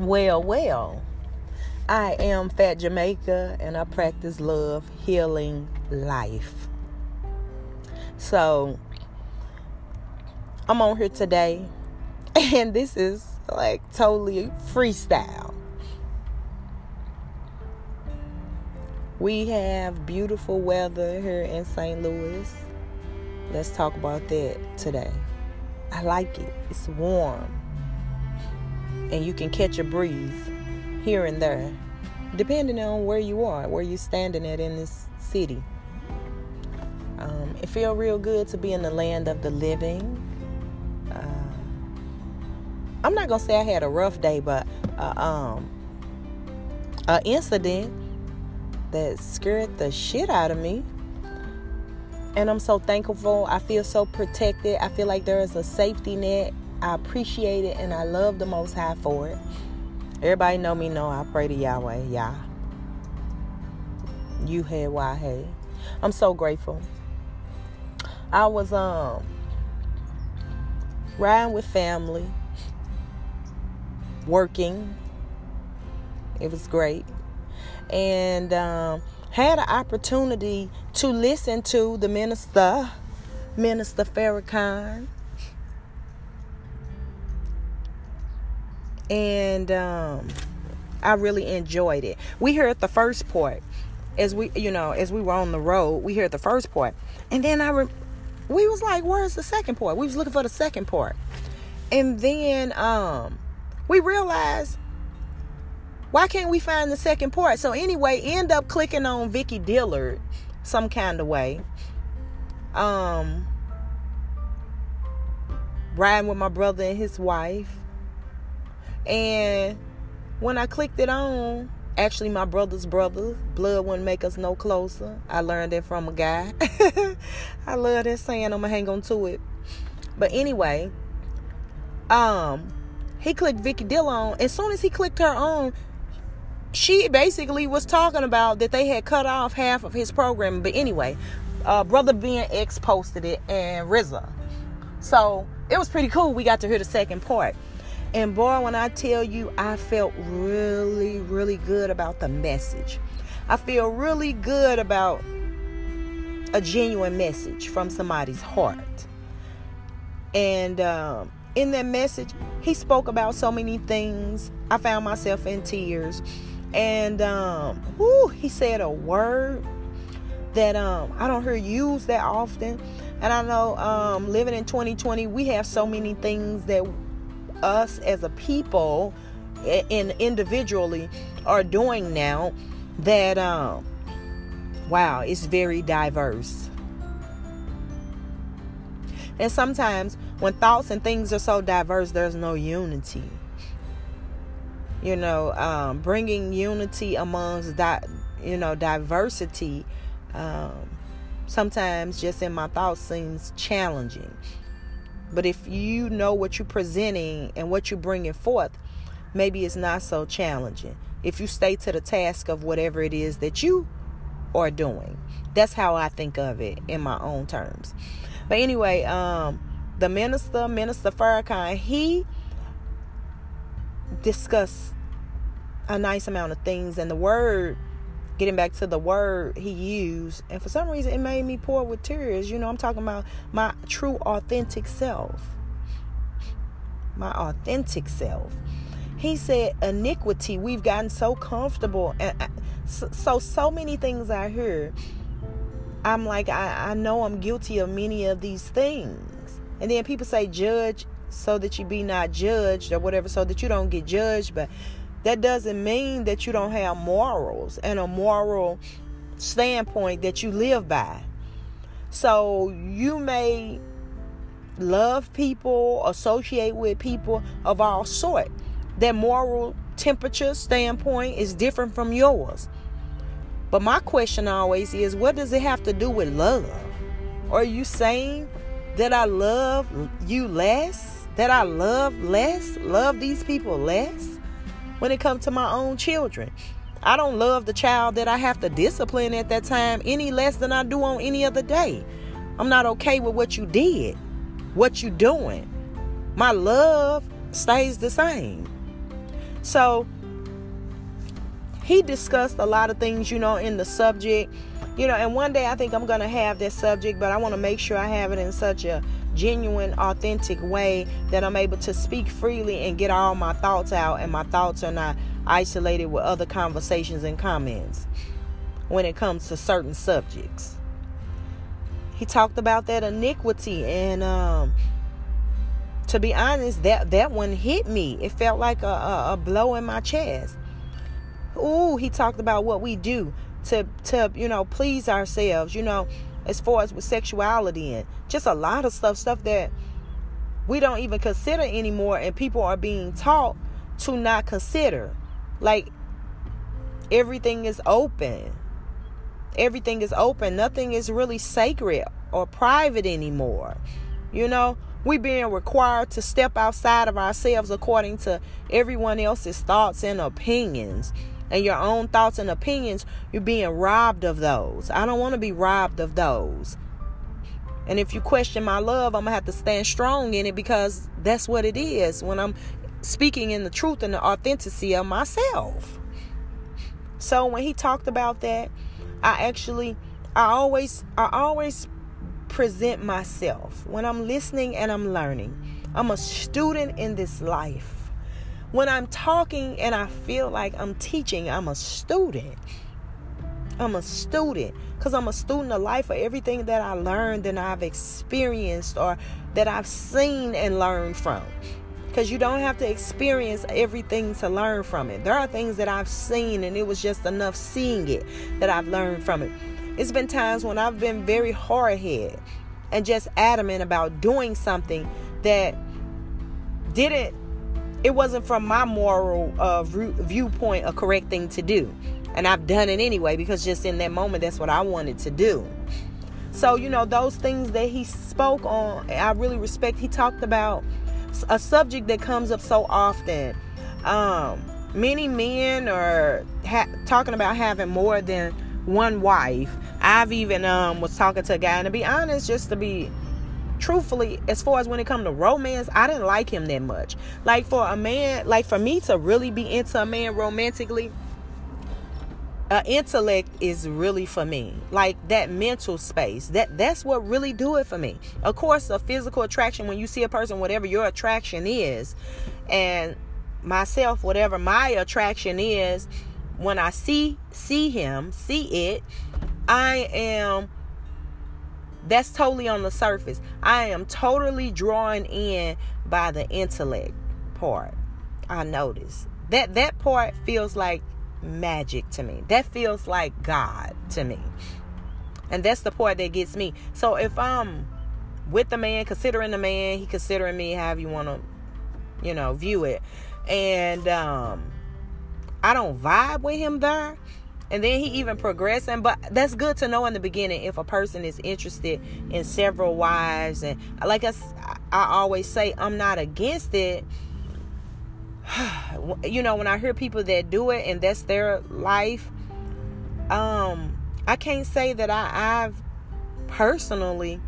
Well, well, I am Fat Jamaica and I practice love, healing, life. So, I'm on here today and this is like totally freestyle. We have beautiful weather here in St. Louis. Let's talk about that today. I like it. It's warm and you can catch a breeze here and there, depending on where you are, where you're standing at in this city. Um, it feels real good to be in the land of the living. Uh, I'm not gonna say I had a rough day, but uh, um, an incident that scared the shit out of me. And I'm so thankful. I feel so protected. I feel like there is a safety net I appreciate it and I love the Most High for it. Everybody know me know I pray to Yahweh, Yah. You had why hey. I'm so grateful. I was um riding with family, working. It was great. And um, had an opportunity to listen to the minister, Minister Farrakhan and um, I really enjoyed it. We heard the first part as we, you know, as we were on the road. We heard the first part, and then I, re- we was like, "Where's the second part?" We was looking for the second part, and then um, we realized why can't we find the second part? So anyway, end up clicking on Vicky Dillard some kind of way. Um, riding with my brother and his wife and when I clicked it on, actually my brother's brother, blood wouldn't make us no closer. I learned that from a guy. I love that saying, I'm gonna hang on to it. But anyway, um, he clicked Vicky Dillon on. As soon as he clicked her on, she basically was talking about that they had cut off half of his program. But anyway, uh, Brother Ben X posted it and RZA. So it was pretty cool. We got to hear the second part. And boy, when I tell you, I felt really, really good about the message. I feel really good about a genuine message from somebody's heart. And um, in that message, he spoke about so many things. I found myself in tears. And um, he said a word that um, I don't hear used that often. And I know um, living in 2020, we have so many things that us as a people and individually are doing now that um wow it's very diverse. And sometimes when thoughts and things are so diverse there's no unity. You know um, bringing unity amongst that you know diversity um, sometimes just in my thoughts seems challenging but if you know what you're presenting and what you're bringing forth, maybe it's not so challenging. If you stay to the task of whatever it is that you are doing. That's how I think of it in my own terms. But anyway, um, the minister, Minister Farrakhan, he discussed a nice amount of things, and the word getting back to the word he used, and for some reason it made me pour with tears. You know, I'm talking about my true authentic self. My authentic self. He said, iniquity. We've gotten so comfortable, and uh, so so, so many things I hear. I'm like, I, I know I'm guilty of many of these things. And then people say, judge so that you be not judged or whatever, so that you don't get judged. But that doesn't mean that you don't have morals and a moral standpoint that you live by. So you may love people, associate with people of all sort. Their moral temperature standpoint is different from yours. But my question always is what does it have to do with love? Are you saying that I love you less? That I love less? Love these people less? When it comes to my own children. I don't love the child that I have to discipline at that time any less than I do on any other day. I'm not okay with what you did, what you doing. My love stays the same. So he discussed a lot of things, you know, in the subject. You know, and one day I think I'm going to have this subject, but I want to make sure I have it in such a genuine, authentic way that I'm able to speak freely and get all my thoughts out, and my thoughts are not isolated with other conversations and comments when it comes to certain subjects. He talked about that iniquity, and um, to be honest, that that one hit me. It felt like a, a, a blow in my chest. Ooh, he talked about what we do to to you know please ourselves. You know, as far as with sexuality and just a lot of stuff, stuff that we don't even consider anymore, and people are being taught to not consider. Like everything is open everything is open. Nothing is really sacred or private anymore. You know, we being required to step outside of ourselves according to everyone else's thoughts and opinions. And your own thoughts and opinions, you're being robbed of those. I don't want to be robbed of those. And if you question my love, I'm going to have to stand strong in it because that's what it is when I'm speaking in the truth and the authenticity of myself. So when he talked about that, I actually I always I always present myself when I'm listening and I'm learning. I'm a student in this life. When I'm talking and I feel like I'm teaching, I'm a student. I'm a student because I'm a student of life for everything that I learned and I've experienced or that I've seen and learned from because you don't have to experience everything to learn from it. There are things that I've seen, and it was just enough seeing it that I've learned from it. It's been times when I've been very hard headed and just adamant about doing something that didn't, it wasn't from my moral uh, viewpoint a correct thing to do. And I've done it anyway because just in that moment, that's what I wanted to do. So, you know, those things that he spoke on, I really respect. He talked about a subject that comes up so often. Um, many men are ha- talking about having more than one wife. I've even um, was talking to a guy, and to be honest, just to be truthfully, as far as when it comes to romance, I didn't like him that much. Like for a man, like for me to really be into a man romantically, uh, intellect is really for me like that mental space that that's what really do it for me of course a physical attraction when you see a person whatever your attraction is and myself whatever my attraction is when i see see him see it i am that's totally on the surface i am totally drawn in by the intellect part i notice that that part feels like magic to me. That feels like God to me. And that's the part that gets me. So if I'm with the man, considering the man, he considering me, however you want to, you know, view it. And um I don't vibe with him there. And then he even progressing, but that's good to know in the beginning if a person is interested in several wives. And like I, I always say, I'm not against it you know, when I hear people that do it and that's their life, um, I can't say that I, I've personally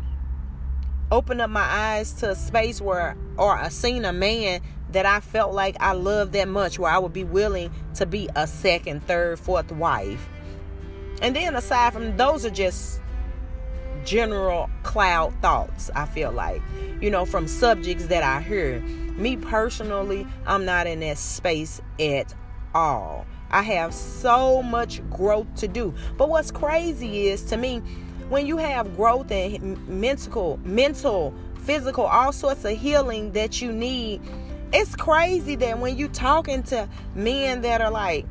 opened up my eyes to a space where, or I seen a man that I felt like I loved that much, where I would be willing to be a second, third, fourth wife. And then aside from those are just general cloud thoughts, I feel like, you know, from subjects that I hear me personally, I'm not in that space at all. I have so much growth to do. But what's crazy is to me, when you have growth and mental, mental, physical, all sorts of healing that you need, it's crazy that when you talking to men that are like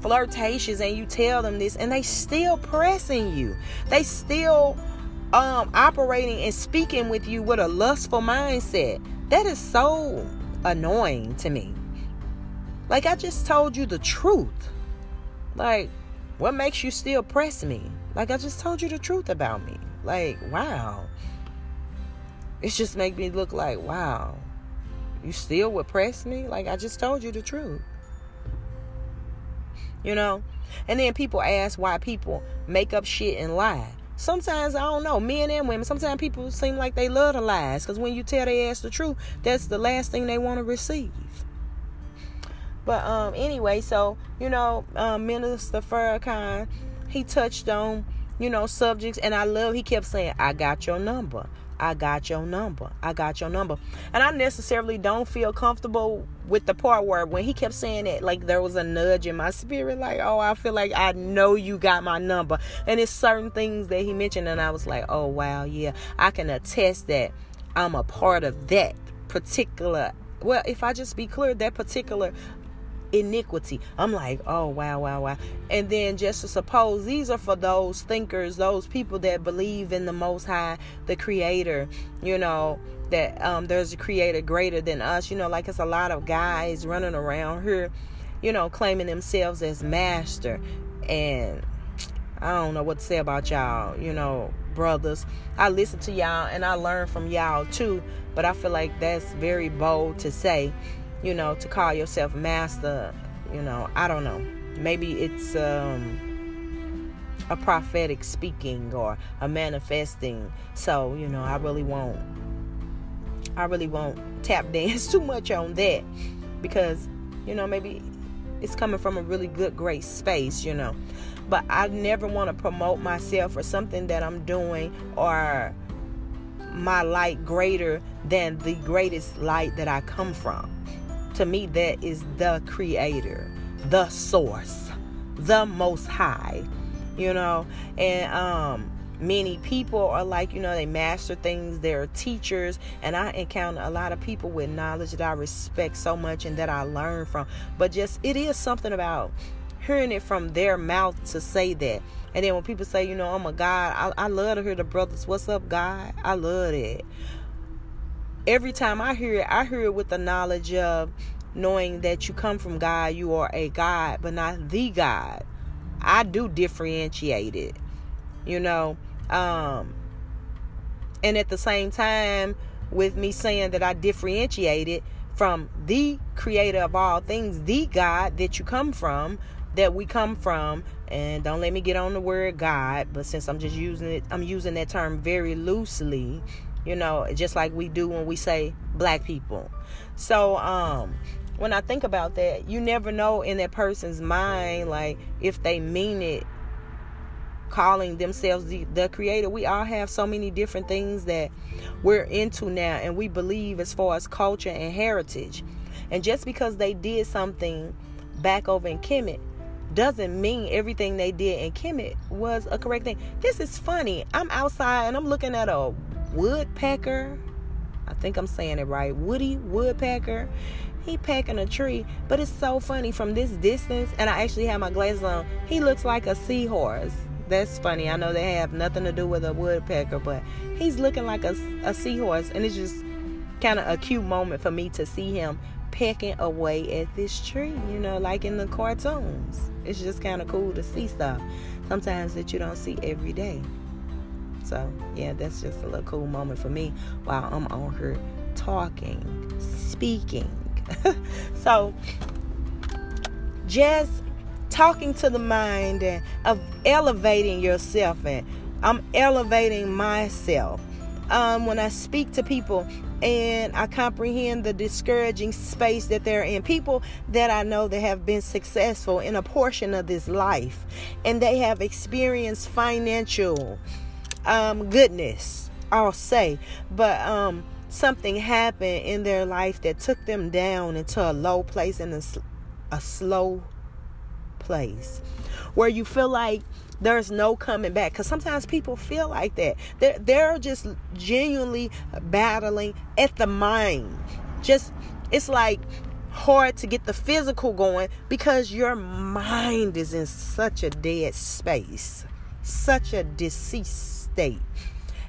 flirtatious and you tell them this and they still pressing you. They still um operating and speaking with you with a lustful mindset. That is so annoying to me. Like, I just told you the truth. Like, what makes you still press me? Like, I just told you the truth about me. Like, wow. It just make me look like, wow, you still would press me? Like, I just told you the truth. You know? And then people ask why people make up shit and lie. Sometimes I don't know, men and women. Sometimes people seem like they love the lies because when you tell their ass the truth, that's the last thing they want to receive. But um, anyway, so you know, um, Minister Farrakhan, he touched on you know subjects, and I love. He kept saying, "I got your number. I got your number. I got your number." And I necessarily don't feel comfortable with the part where when he kept saying it, like there was a nudge in my spirit, like, "Oh, I feel like I know you got my number." And it's certain things that he mentioned, and I was like, "Oh wow, yeah, I can attest that I'm a part of that particular." Well, if I just be clear, that particular iniquity. I'm like, oh wow, wow, wow. And then just to suppose these are for those thinkers, those people that believe in the most high, the creator, you know, that um there's a creator greater than us. You know, like it's a lot of guys running around here, you know, claiming themselves as master. And I don't know what to say about y'all, you know, brothers. I listen to y'all and I learn from y'all too, but I feel like that's very bold to say you know, to call yourself master, you know, I don't know. Maybe it's um, a prophetic speaking or a manifesting. So, you know, I really won't I really won't tap dance too much on that because, you know, maybe it's coming from a really good great space, you know. But I never want to promote myself or something that I'm doing or my light greater than the greatest light that I come from to me that is the creator the source the most high you know? And um many people are like you know they master things they're teachers and i encounter a lot of people with knowledge that i respect so much and that i learn from. But just it is something about hearing it from their mouth to say that. And then when people say you know i'm a god i, I love to hear the brothers what's up god? I love it every time I hear it, I hear it with the knowledge of knowing that you come from God, you are a God, but not the God. I do differentiate it, you know. Um, and at the same time, with me saying that I differentiate it from the creator of all things, the God that you come from, that we come from, and don't let me get on the word God, but since I'm just using it, I'm using that term very loosely you know, just like we do when we say black people. So, um, when I think about that, you never know in that person's mind, like if they mean it, calling themselves the, the creator. We all have so many different things that we're into now, and we believe as far as culture and heritage. And just because they did something back over in Kemet doesn't mean everything they did in Kemet was a correct thing. This is funny. I'm outside and I'm looking at a woodpecker. I think I'm saying it right. Woody woodpecker. He pecking a tree, but it's so funny from this distance. And I actually have my glasses on. He looks like a seahorse. That's funny. I know they have nothing to do with a woodpecker, but he's looking like a, a seahorse, and it's just kind of a cute moment for me to see him pecking away at this tree. You know, like in the cartoons. It's just kind of cool to see stuff sometimes that you don't see every day. So, yeah, that's just a little cool moment for me while I'm on here talking, speaking. so, just talking to the mind and of elevating yourself and I'm elevating myself. Um, when I speak to people and I comprehend the discouraging space that they're in. People that I know that have been successful in a portion of this life and they have experienced financial um, goodness, I'll say. But um, something happened in their life that took them down into a low place and a, a slow place where you feel like there's no coming back. Because sometimes people feel like that. They're, they're just genuinely battling at the mind. Just it's like hard to get the physical going because your mind is in such a dead space such a deceased state.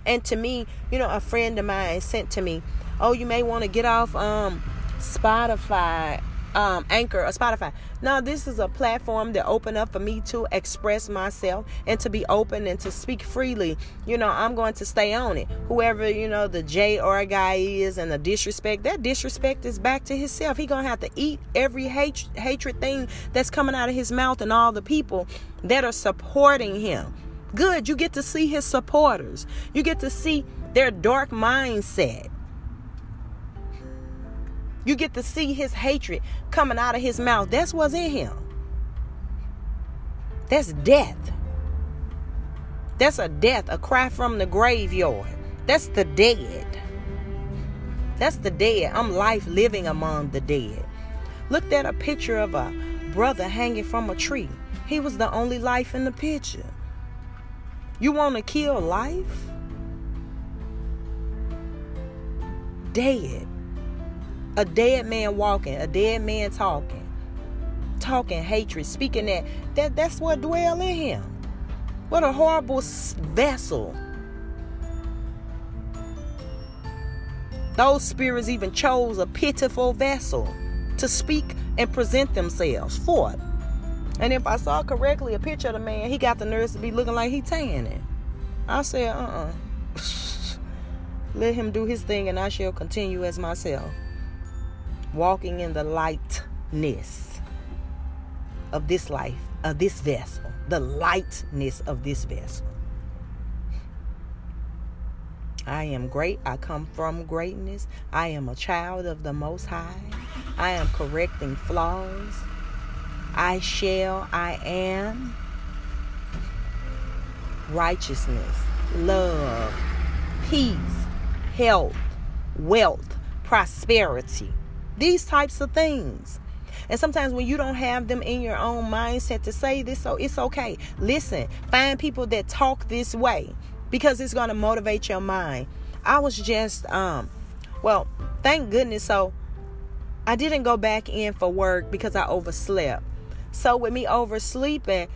And to me, you know, a friend of mine sent to me, "Oh, you may want to get off um Spotify, um Anchor or Spotify." Now, this is a platform that opened up for me to express myself and to be open and to speak freely. You know, I'm going to stay on it. Whoever, you know, the J or guy is and the disrespect, that disrespect is back to himself. He going to have to eat every hate, hatred thing that's coming out of his mouth and all the people that are supporting him. Good, you get to see his supporters. You get to see their dark mindset. You get to see his hatred coming out of his mouth. That's what's in him. That's death. That's a death, a cry from the graveyard. That's the dead. That's the dead. I'm life living among the dead. Looked at a picture of a brother hanging from a tree. He was the only life in the picture. You want to kill life? Dead. A dead man walking, a dead man talking. Talking hatred, speaking that that that's what dwell in him. What a horrible vessel. Those spirits even chose a pitiful vessel to speak and present themselves for. And if I saw correctly a picture of the man, he got the nerves to be looking like he tanning. I said, uh uh Let him do his thing and I shall continue as myself. Walking in the lightness of this life, of this vessel. The lightness of this vessel. I am great. I come from greatness. I am a child of the Most High. I am correcting flaws. I shall, I am. Righteousness, love, peace, health, wealth, prosperity. These types of things. And sometimes when you don't have them in your own mindset to say this, so it's okay. Listen, find people that talk this way because it's going to motivate your mind. I was just um well, thank goodness so I didn't go back in for work because I overslept. So with me oversleeping,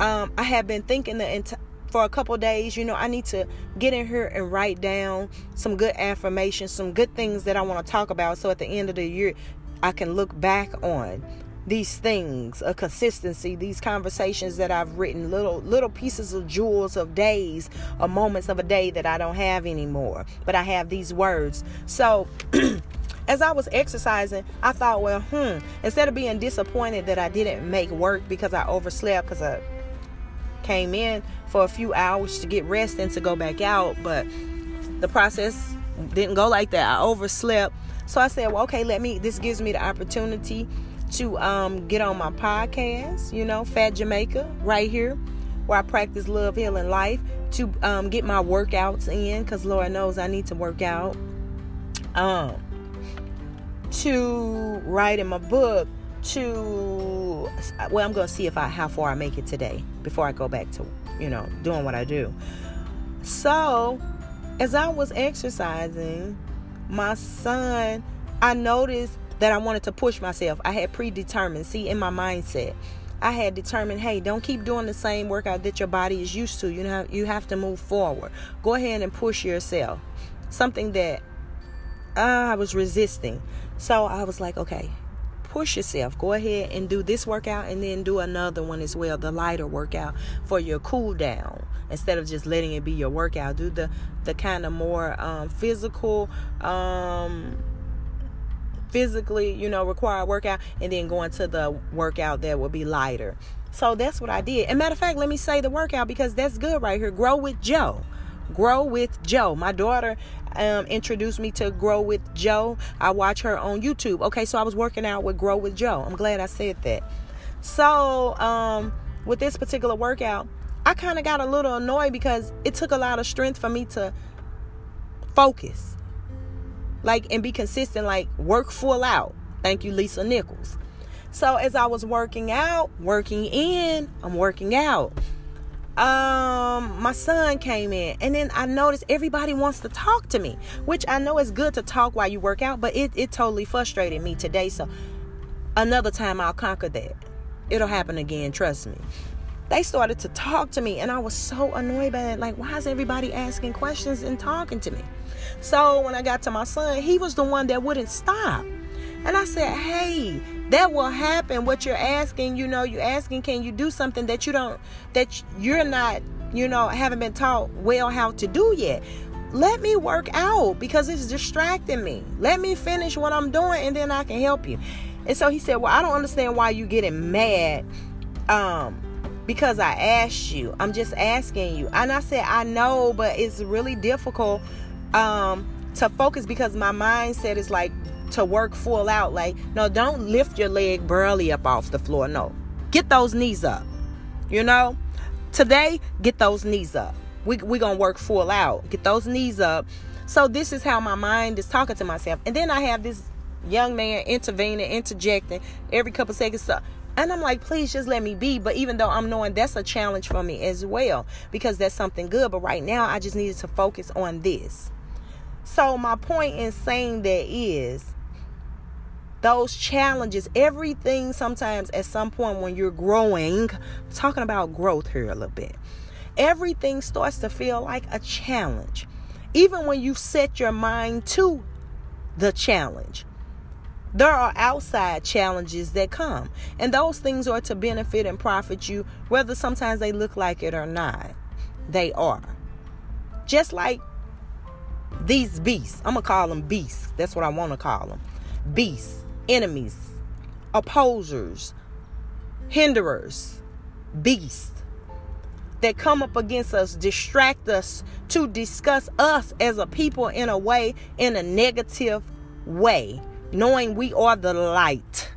um, I have been thinking that for a couple days, you know, I need to get in here and write down some good affirmations, some good things that I want to talk about. So at the end of the year, I can look back on these things, a consistency, these conversations that I've written, little little pieces of jewels of days or moments of a day that I don't have anymore, but I have these words. So as I was exercising, I thought, well, hmm, instead of being disappointed that I didn't make work because I overslept because I came in for a few hours to get rest and to go back out, but the process didn't go like that. I overslept. So I said, well, okay, let me, this gives me the opportunity to um, get on my podcast, you know, Fat Jamaica, right here, where I practice love, healing, life, to um, get my workouts in, because Lord knows I need to work out. Um, to writing my book to well i'm gonna see if i how far i make it today before i go back to you know doing what i do. So as i was exercising my son i noticed that i wanted to push myself. I had predetermined see in my mindset i had determined hey don't keep doing the same workout that your body is used to. You know you have to move forward. Go ahead and push yourself. Something that i was resisting so I was like, okay, push yourself. Go ahead and do this workout and then do another one as well, the lighter workout for your cool down. Instead of just letting it be your workout, do the the kind of more um, physical um, physically, you know, required workout and then going to the workout that will be lighter. So that's what I did. And matter of fact, let me say the workout because that's good right here. Grow with Jo. Grow with Jo. My daughter um, introduced me to Grow with Jo. I watch her on YouTube. Okay, so I was working out with Grow with Jo. I'm glad I said that. So, um, with this particular workout, I kind of got a little annoyed because it took a lot of strength for me to focus, like, and be consistent, like, work full out. Thank you, Lisa Nichols. So, as I was working out, working in, I'm working out um my son came in and then i noticed everybody wants to talk to me which i know is good to talk while you work out but it, it totally frustrated me today so another time i'll conquer that. It'll happen again trust me. They started to talk to me and i was so annoyed by it like why is everybody asking questions and talking to me? So when i got to my son he was the one that wouldn't stop. And i said hey that will happen. What you're asking you know you're asking can you do something that you don't that you're not you know haven't been taught well how to do yet? Let me work out because it's distracting me. Let me finish what i'm doing and then i can help you. And so he said well i don't understand why you getting mad um because i asked you. I'm just asking you. And i said i know but it's really difficult um to focus because my mindset is like to work full out. Like, no, don't lift your leg barely up off the floor. No, get those knees up. You know, today, get those knees up. We we gonna work full out. Get those knees up. So this is how my mind is talking to myself, and then I have this young man intervening, interjecting every couple seconds. So, and I'm like, please just let me be. But even though I'm knowing that's a challenge for me as well, because that's something good. But right now, I just needed to focus on this. So, my point in saying that is those challenges, everything sometimes at some point when you're growing, talking about growth here a little bit, everything starts to feel like a challenge. Even when you set your mind to the challenge, there are outside challenges that come, and those things are to benefit and profit you, whether sometimes they look like it or not. They are. Just like these beasts, I'm gonna call them beasts. That's what I want to call them beasts, enemies, opposers, hinderers, beasts that come up against us, distract us to discuss us as a people in a way, in a negative way, knowing we are the light.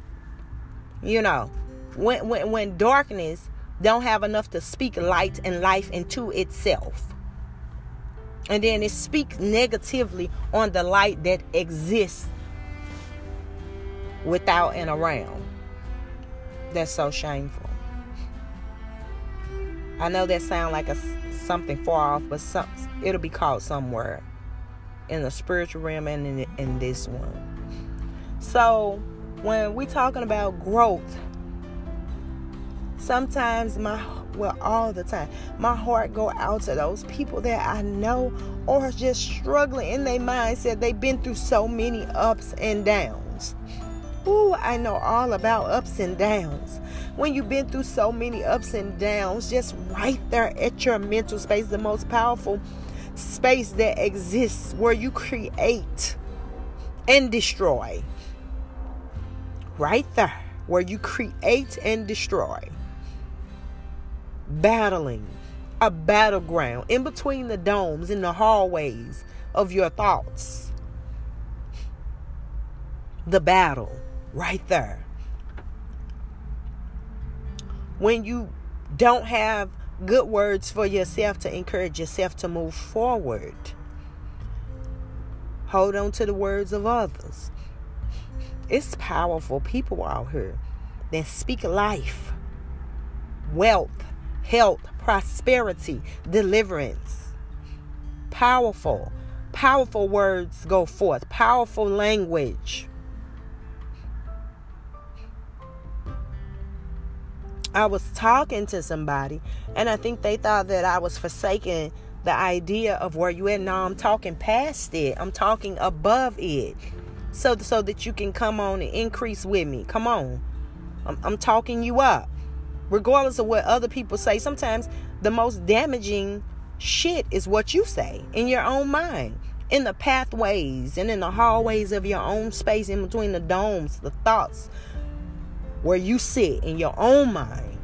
You know, when when when darkness don't have enough to speak light and life into itself. And then it speaks negatively on the light that exists without and around. That's so shameful. I know that sounds like a something far off, but some, it'll be called somewhere in the spiritual realm and in, in this one. So when we're talking about growth, sometimes my well all the time my heart go out to those people that i know are just struggling in their mindset they've been through so many ups and downs Ooh, I know all about ups and downs. When you've been through so many ups and downs, just right there at your mental space, the most powerful space that exists where you create and destroy. Right there, where you create and destroy. Battling, a battleground in between the domes, in the hallways of your thoughts. The battle right there. When you don't have good words for yourself to encourage yourself to move forward, hold on to the words of others. It's powerful people out here that speak life, wealth, health, prosperity, deliverance. Powerful, powerful words go forth, powerful language. I was talking to somebody and I think they thought that I was forsaking the idea of where you at. Now I'm talking past it. I'm talking above it. So so that you can come on and increase with me. Come on. I'm, I'm talking you up. Regardless of what other people say, sometimes the most damaging shit is what you say in your own mind in the pathways and in the hallways of your own space in between the domes, the thoughts, where you sit in your own mind.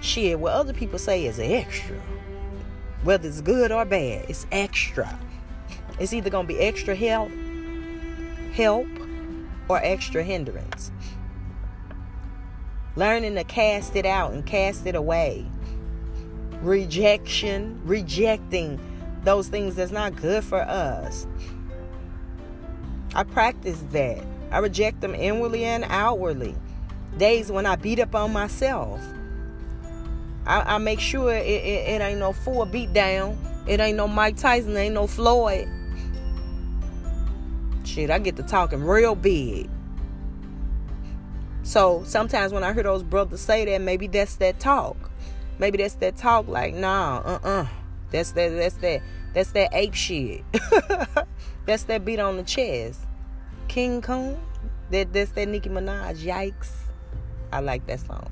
Shit, what other people say is extra. Whether it's good or bad, it's extra. It's either gonna be extra help, help, or extra hindrance. Learning to cast it out and cast it away. Rejection, rejecting those things that's not good for us. I practice that. I reject them inwardly and outwardly. Days when I beat up on myself. I, I make sure it, it, it, ain't no full beat down. It ain't no Mike Tyson, ain't no Floyd. Shit, I get to talking real big. So sometimes when I hear those brothers say that, maybe that's that talk. Maybe that's that talk like, nah, uh-uh. That's that that's that that's that ape shit. that's that beat on the chest. King Kong. That that's that Nicki Minaj. Yikes. I like that song.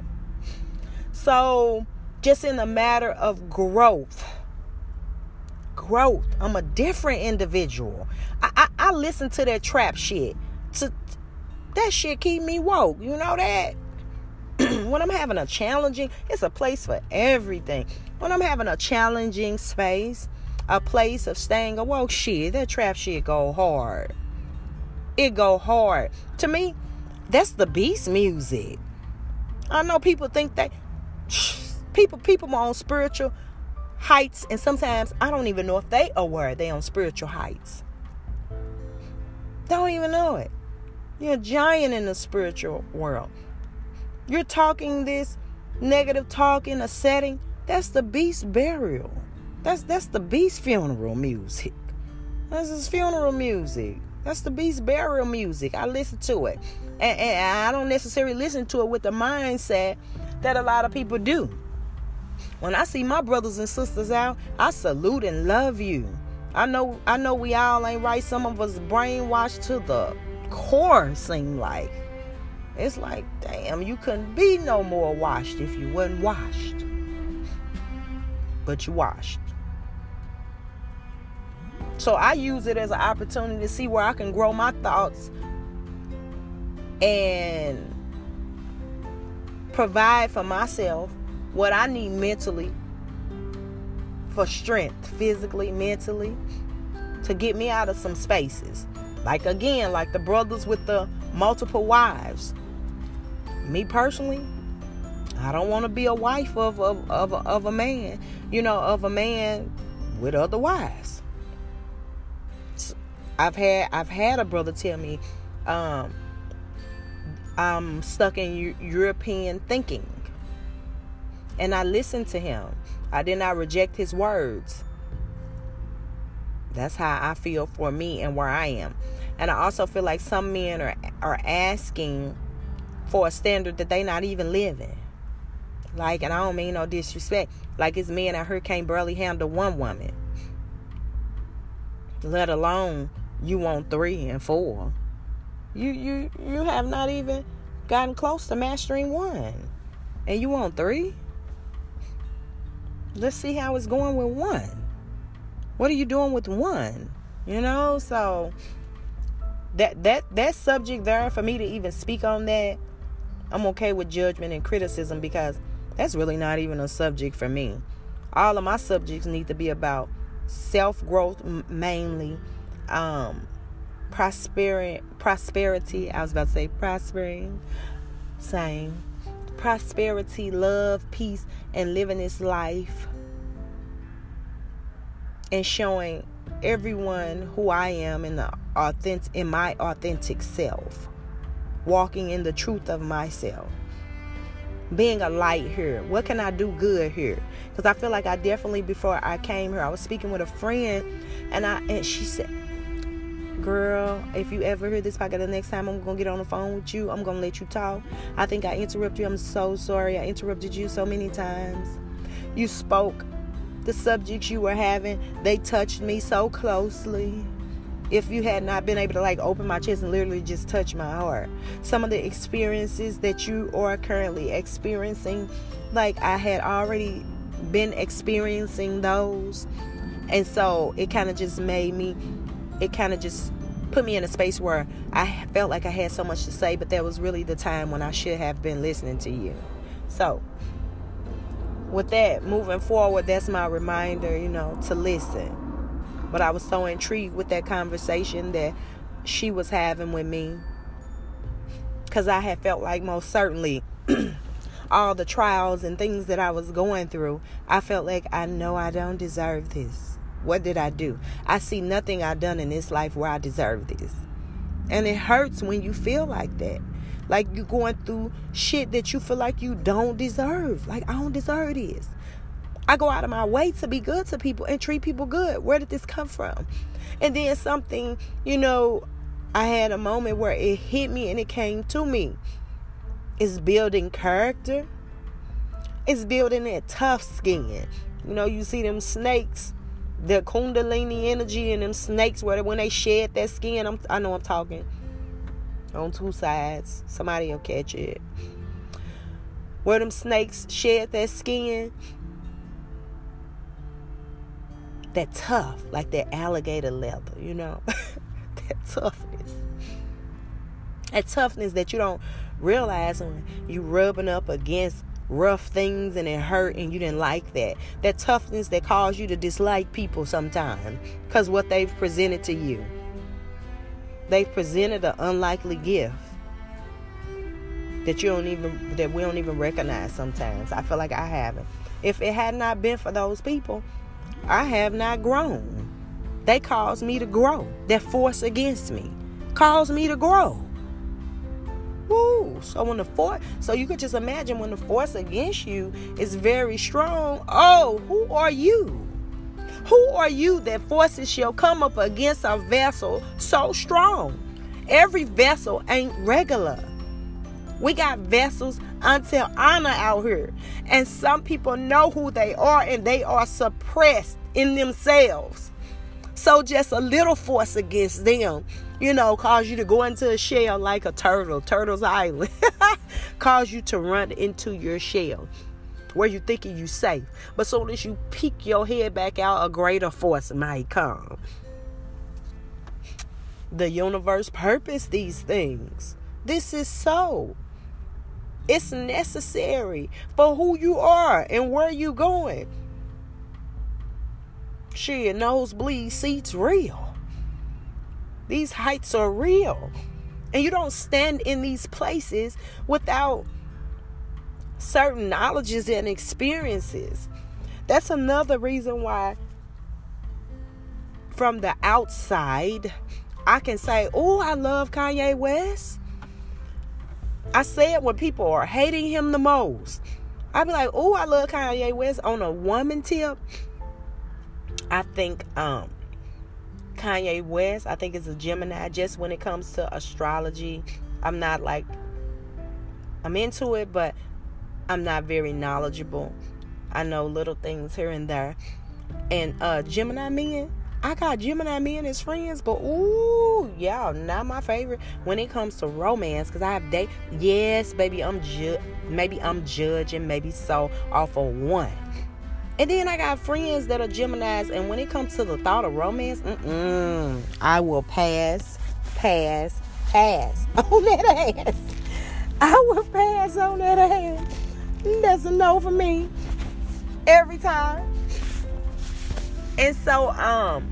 So just in a matter of growth. Growth. I'm a different individual. I, I, I listen to that trap shit. To, that shit keep me woke. You know that? when I'm having a challenging, it's a place for everything. When I'm having a challenging space, a place of staying awoke, shit, that trap shit go hard. It go hard. To me, that's the beast music. I know people think that people people are on spiritual heights and sometimes I don't even know if they are aware they on spiritual heights. Don't even know it. You're a giant in the spiritual world. You're talking this negative talk in a setting. That's the beast burial. That's that's the beast funeral music. This is funeral music. That's the beast burial music. I listen to it. And, and I don't necessarily listen to it with the mindset that a lot of people do. When I see my brothers and sisters out, I salute and love you. I know I know we all ain't right. Some of us brainwashed to the core seem like. It's like, damn, you couldn't be no more washed if you wasn't washed. But you washed. So I use it as an opportunity to see where I can grow my thoughts and provide for myself what I need mentally for strength, physically, mentally, to get me out of some spaces. Like again, like the brothers with the multiple wives. Me personally, I don't want to be a wife of, of, of, of a man, you know, of a man with other wives. I've had I've had a brother tell me, um, I'm stuck in U- European thinking. And I listened to him. I did not reject his words. That's how I feel for me and where I am. And I also feel like some men are are asking for a standard that they not even living. Like, and I don't mean no disrespect. Like it's men out here can't barely handle one woman. Let alone you want three and four. You you you have not even gotten close to mastering one. And you want three? Let's see how it's going with one. What are you doing with one? You know, so that that that subject there for me to even speak on that, I'm okay with judgment and criticism because that's really not even a subject for me. All of my subjects need to be about self growth mainly, um, prosperity, prosperity. I was about to say prospering, same prosperity, love, peace, and living this life and showing everyone who I am in the authentic in my authentic self. Walking in the truth of myself. Being a light here. What can I do good here? Because I feel like I definitely before I came here, I was speaking with a friend and I and she said, girl, if you ever hear this podcast the next time I'm gonna get on the phone with you, I'm gonna let you talk. I think I interrupted you. I'm so sorry. I interrupted you so many times. You spoke the subjects you were having, they touched me so closely. If you had not been able to like open my chest and literally just touch my heart, some of the experiences that you are currently experiencing, like I had already been experiencing those. And so it kind of just made me it kind of just put me in a space where I felt like I had so much to say, but that was really the time when I should have been listening to you. So, with that, moving forward, that's my reminder, you know, to listen. But I was so intrigued with that conversation that she was having with me because I had felt like most certainly all the trials and things that I was going through, I felt like I know I don't deserve this. What did I do? I see nothing I've done in this life where I deserve this. And it hurts when you feel like that. Like you're going through shit that you feel like you don't deserve. Like, I don't deserve this. I go out of my way to be good to people and treat people good. Where did this come from? And then something, you know, I had a moment where it hit me and it came to me. It's building character. It's building that tough skin. You know, you see them snakes the kundalini energy and them snakes where when they shed that skin I'm, i know i'm talking on two sides. Somebody will catch it. Where them snakes shed that skin that tough like that alligator leather you know? That toughness. That toughness that you don't realize when you rubbing up against rough things and it hurt and you didn't like that. That toughness that caused you to dislike people sometimes because what they've presented to you. They've presented an unlikely gift that you don't even that we don't even recognize sometimes. I feel like I haven't. If it had not been for those people, I have not grown. They caused me to grow. That force against me caused me to grow. Woo! So when the force, so you could just imagine when the force against you is very strong. Oh, who are you? Who are you that forces shall come up against a vessel so strong? Every vessel ain't regular. We got vessels until honor out here. And some people know who they are and they are suppressed in themselves. So just a little force against them, you know, cause you to go into a shell like a turtle, Turtle's Island. cause you to run into your shell where you thinking you're safe. But soon as you peek your head back out, a greater force might come. The universe purpose these things. This is so. It's necessary for who you are and where you going. She Shit, nosebleed seats real. These heights are real. And you don't stand in these places without certain knowledges and experiences. That's another reason why, from the outside, I can say, Oh, I love Kanye West. I say it when people are hating him the most. I be like, oh, I love Kanye West on a woman tip. I think um Kanye West, I think is a Gemini just when it comes to astrology. I'm not like I'm into it, but I'm not very knowledgeable. I know little things here and there. And uh Gemini men, I got Gemini men as friends, but ooh, y'all not my favorite when it comes to romance. Cause I have date. Yes, baby, I'm ju- maybe I'm judging, maybe so off of one. And then I got friends that are Geminis, and when it comes to the thought of romance, I will pass, pass, pass on that ass. I will pass on that ass. That's a no for me every time. And so, um,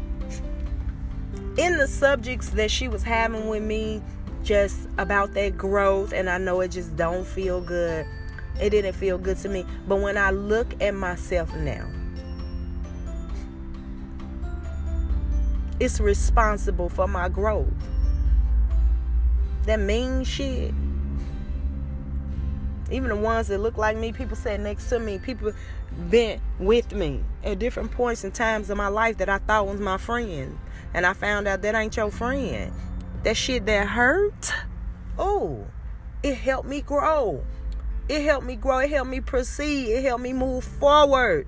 in the subjects that she was having with me, just about that growth, and I know it just don't feel good. It didn't feel good to me. But when I look at myself now, it's responsible for my growth. That mean shit. Even the ones that look like me, people sat next to me, people been with me at different points and times in my life that I thought was my friend. And I found out that ain't your friend. That shit that hurt, oh, it helped me grow. It helped me grow. It helped me proceed. It helped me move forward.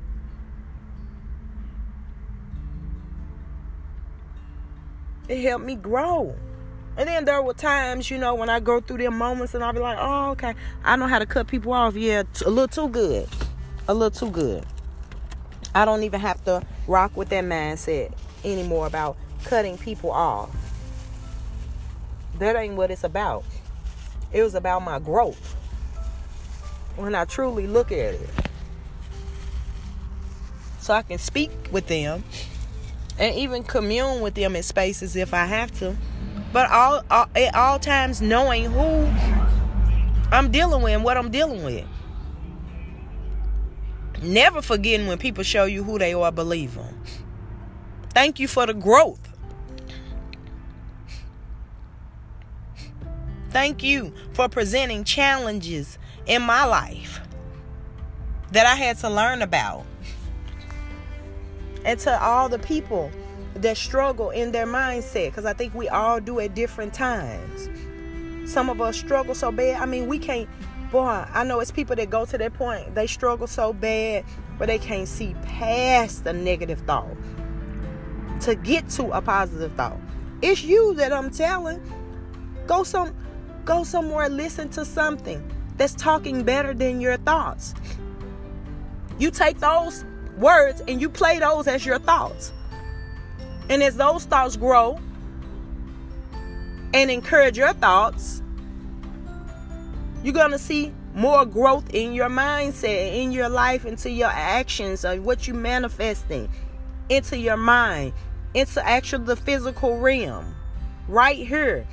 It helped me grow. And then there were times, you know, when I go through them moments and I'll be like, oh, okay, I know how to cut people off. Yeah, a little too good a little too good. I don't even have to rock with that mindset anymore about cutting people off. That ain't what it's about. It was about my growth. When I truly look at it. So I can speak with them and even commune with them in spaces if I have to. But all, all at all times knowing who I'm dealing with and what I'm dealing with. Never forgetting when people show you who they are, believe them. Thank you for the growth. Thank you for presenting challenges in my life that I had to learn about. And to all the people that struggle in their mindset, because I think we all do at different times. Some of us struggle so bad. I mean, we can't boy, I know it's people that go to that point, they struggle so bad, but they can't see past the negative thought to get to a positive thought. It's you that I'm telling. Go some go somewhere, listen to something that's talking better than your thoughts. You take those words and you play those as your thoughts. And as those thoughts grow and encourage your thoughts, you're going to see more growth in your mindset, in your life, into your actions, of what you're manifesting, into your mind, into actual the physical realm. right here.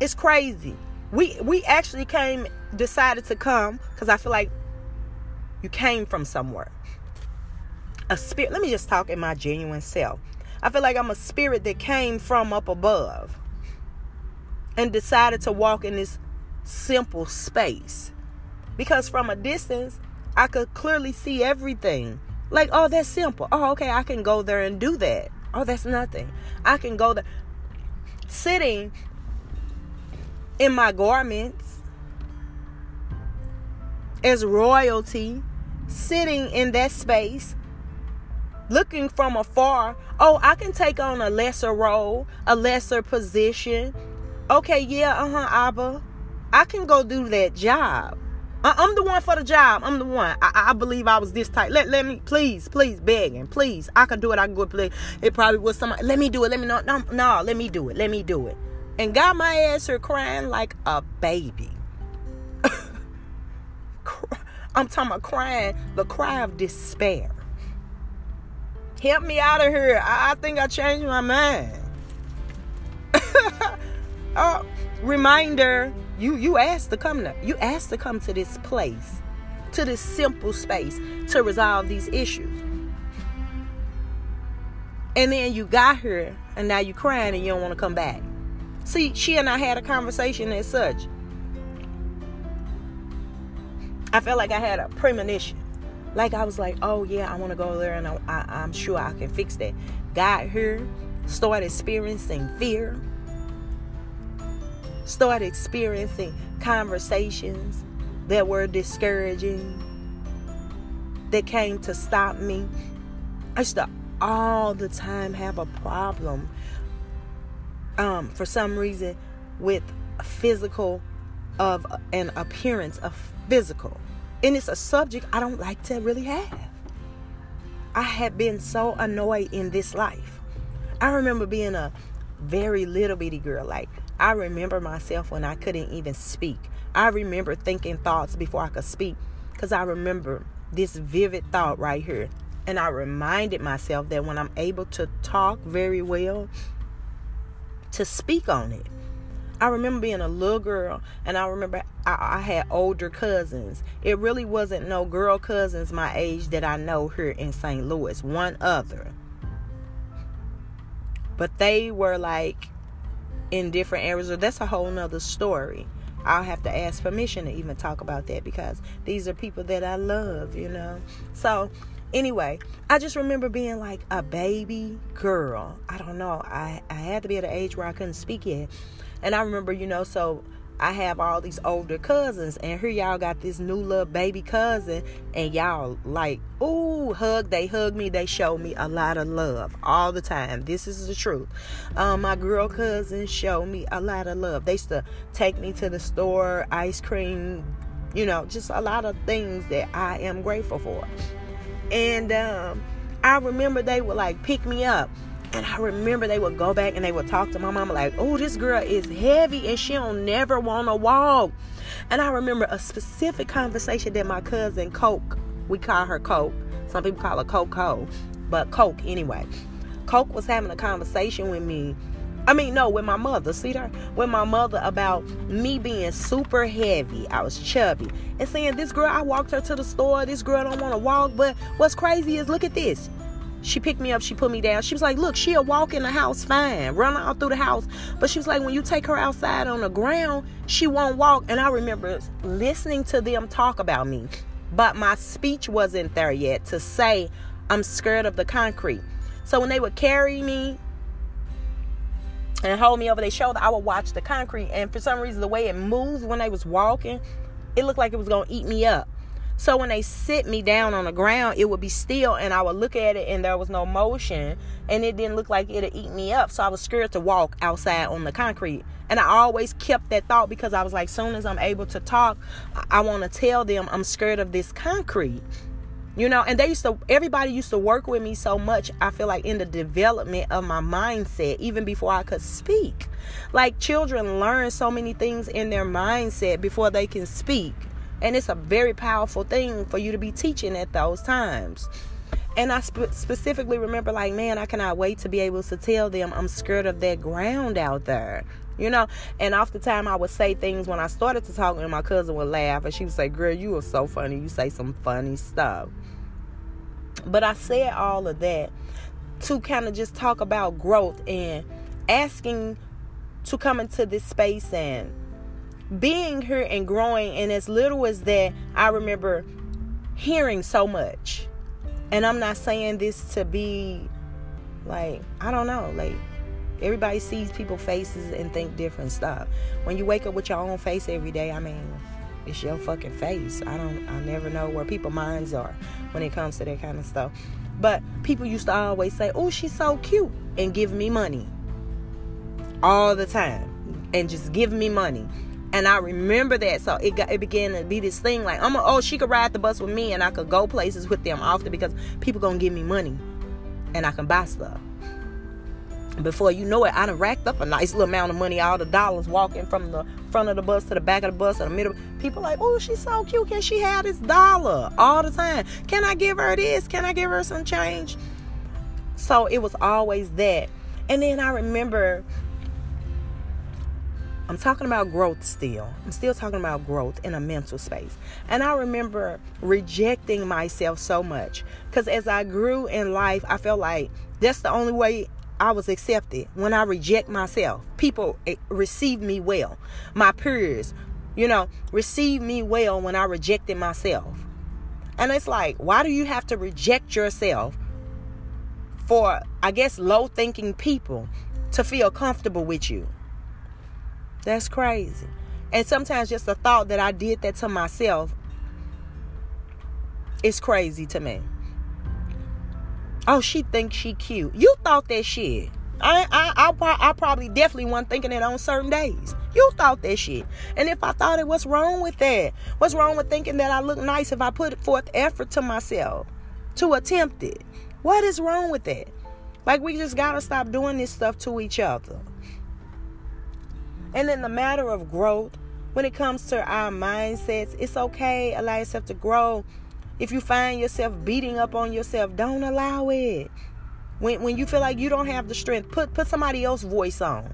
It's crazy. We we actually came decided to come because I feel like you came from somewhere. A spirit. Let me just talk in my genuine self. I feel like I'm a spirit that came from up above and decided to walk in this simple space. Because from a distance, I could clearly see everything. Like, oh, that's simple. Oh, okay, I can go there and do that. Oh, that's nothing. I can go there. Sitting in my garments as royalty, sitting in that space, looking from afar. Oh, I can take on a lesser role, a lesser position. Okay, yeah, uh huh, Abba. I can go do that job. I'm the one for the job. I'm the one. I, I believe I was this tight. Let, let me, please, please, begging, please. I can do it. I can go play. It probably was somebody. Let me do it. Let me know. No, no, let me do it. Let me do it. And got my ass here crying like a baby. I'm talking about crying, the cry of despair. Help me out of here. I, I think I changed my mind. oh, reminder you you asked to come to you asked to come to this place, to this simple space to resolve these issues. And then you got here and now you're crying and you don't want to come back. See, she and I had a conversation as such. I felt like I had a premonition. Like I was like, oh yeah, I want to go there and I, I, I'm sure I can fix that. Got here, started experiencing fear, start experiencing conversations that were discouraging, that came to stop me. I used to all the time have a problem um, for some reason with physical of an appearance of physical and it's a subject i don't like to really have i have been so annoyed in this life i remember being a very little bitty girl like I remember myself when I couldn't even speak. I remember thinking thoughts before I could speak because I remember this vivid thought right here. And I reminded myself that when I'm able to talk very well, to speak on it. I remember being a little girl, and I remember I, I, had older cousins. It really wasn't no girl cousins my age that I know here in St. Louis, one other. But they were like in different areas. Or that's a whole nother story. I'll have to ask permission to even talk about that because these are people that I love, you know. So anyway, I just remember being like a baby girl. I don't know. I, I had to be at an age where I couldn't speak yet. And I remember, you know, so I have all these older cousins, and here y'all got this new little baby cousin, and y'all like, ooh, hug. They hug me. They show me a lot of love all the time. This is the truth. Um, my girl cousins show me a lot of love. They used to take me to the store, ice cream, you know, just a lot of things that I am grateful for. And um, I remember they would like pick me up and I remember they would go back and they would talk to my mama like, "Oh, this girl is heavy and she don't never want to walk." And I remember a specific conversation that my cousin Coke, we call her Coke. Some people call her Coco, but Coke anyway. Coke was having a conversation with me. I mean, no, with my mother. See her? With my mother about me being super heavy. I was chubby. And saying, This girl, I walked her to the store. This girl don't want to walk. But what's crazy is look at this. She picked me up, she put me down. She was like, Look, she'll walk in the house fine, run all through the house. But she was like, When you take her outside on the ground, she won't walk. And I remember listening to them talk about me, but my speech wasn't there yet to say, I'm scared of the concrete. So when they would carry me and hold me over their shoulder, I would watch the concrete. And for some reason, the way it moved when they was walking, it looked like it was to eat me up. So when they sit me down on the ground, it would be still and I would look at it and there was no motion and it didn't look like it'd eat me up. So I was scared to walk outside on the concrete. And I always kept that thought because I was like, soon as I'm able to talk, I, I want to tell them I'm scared of this concrete. You know, and they used to, everybody used to work with me so much, I feel like in the development of my mindset, even before I could speak. Like children learn so many things in their mindset before they can speak. And it's a very powerful thing for you to be teaching at those times. And I sp- specifically remember, like, man, I cannot wait to be able to tell them I'm scared of that ground out there. You know, and off the time I would say things when I started to talk, and my cousin would laugh, and she would say, "Girl, you are so funny. You say some funny stuff." But I said all of that to kind of just talk about growth and asking to come into this space and being here and growing. And as little as that, I remember hearing so much. And I'm not saying this to be like, I don't know, like everybody sees people's faces and think different stuff. When you wake up with your own face every day, I mean, it's your fucking face. I don't I never know where people minds are when it comes to that kind of stuff. But people used to always say, "Oh, she's so cute," and give me money all the time, and just give me money. And I remember that, so it got it began to be this thing like, "I'm a, oh, she could ride the bus with me, and I could go places with them often because people gonna give me money, and I can buy stuff." Before you know it, I done racked up a nice little amount of money, all the dollars walking from the front of the bus to the back of the bus or the middle. People like, oh, she's so cute. Can she have this dollar all the time? Can I give her this? Can I give her some change? So it was always that. And then I remember I'm talking about growth still. I'm still talking about growth in a mental space. And I remember rejecting myself so much because as I grew in life, I felt like that's the only way I was accepted. When I reject myself, people eh, receive me well. My peers, you know, receive me well when I rejected myself. And it's like, why do you have to reject yourself for, I guess, low thinking people to feel comfortable with you? That's crazy. And sometimes just the thought that I did that to myself is crazy to me. Oh, she thinks she cute. You thought that shit. I, I, I, I probably definitely wasn't thinking it on certain days. You thought that shit. And if I thought it, what's wrong with that? What's wrong with thinking that I look nice if I put forth effort to myself to attempt it? What is wrong with that? Like, we just got to stop doing this stuff to each other. And in the matter of growth, when it comes to our mindsets, it's okay. Allow yourself to grow if you find yourself beating up on yourself, don't allow it. When when you feel like you don't have the strength, put put somebody else's voice on.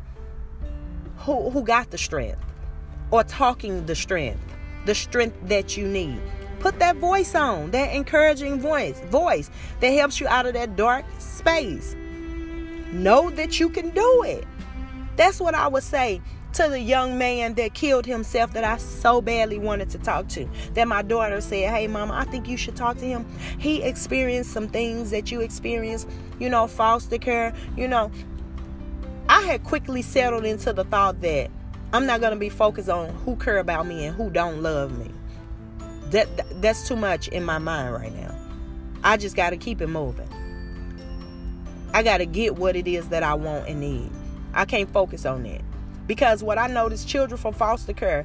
Who who got the strength? Or talking the strength. The strength that you need. Put that voice on, that encouraging voice, voice that helps you out of that dark space. Know that you can do it. That's what I would say to the young man that killed himself that I so badly wanted to talk to. That my daughter said, Hey, mama, I think you should talk to him. He experienced some things that you experienced, you know, foster care, you know. I had quickly settled into the thought that I'm not going to be focused on who care about me and who don't love me. That, that that's too much in my mind right now. I just got to keep it moving. I got to get what it is that I want and need. I can't focus on that. Because what I notice, children from foster care,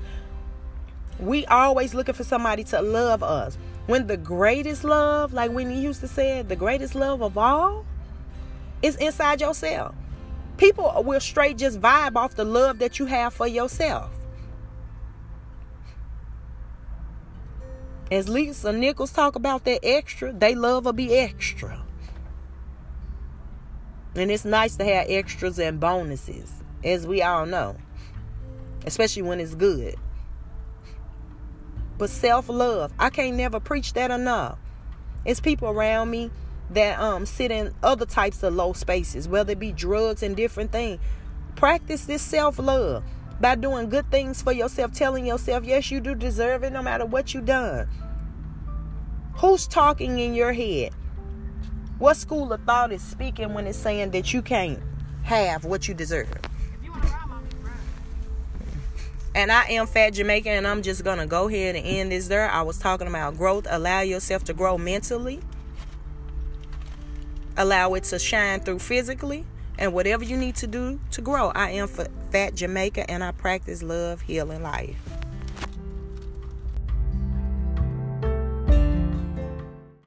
we always looking for somebody to love us. When the greatest love, like you used to say the greatest love of all is inside yourself. People will straight just vibe off the love that you have for yourself. As Lisa Nichols talk about that extra, they love will be extra. And it's nice to have extras and bonuses as we all know, especially when it's good. But self love, I can't never preach that enough. It's people around me that um sit in other types of low spaces, whether it be drugs and different things. Practice this self love by doing good things for yourself, telling yourself, yes, you do deserve it no matter what you done. Who's talking in your head? What school of thought is speaking when it's saying that you can't have what you deserve? And I am Fat Jamaica, and I'm just gonna go ahead and end this there. I was talking about growth. Allow yourself to grow mentally. Allow it to shine through physically, and whatever you need to do to grow. I am Fat Jamaica, and I practice love, healing life.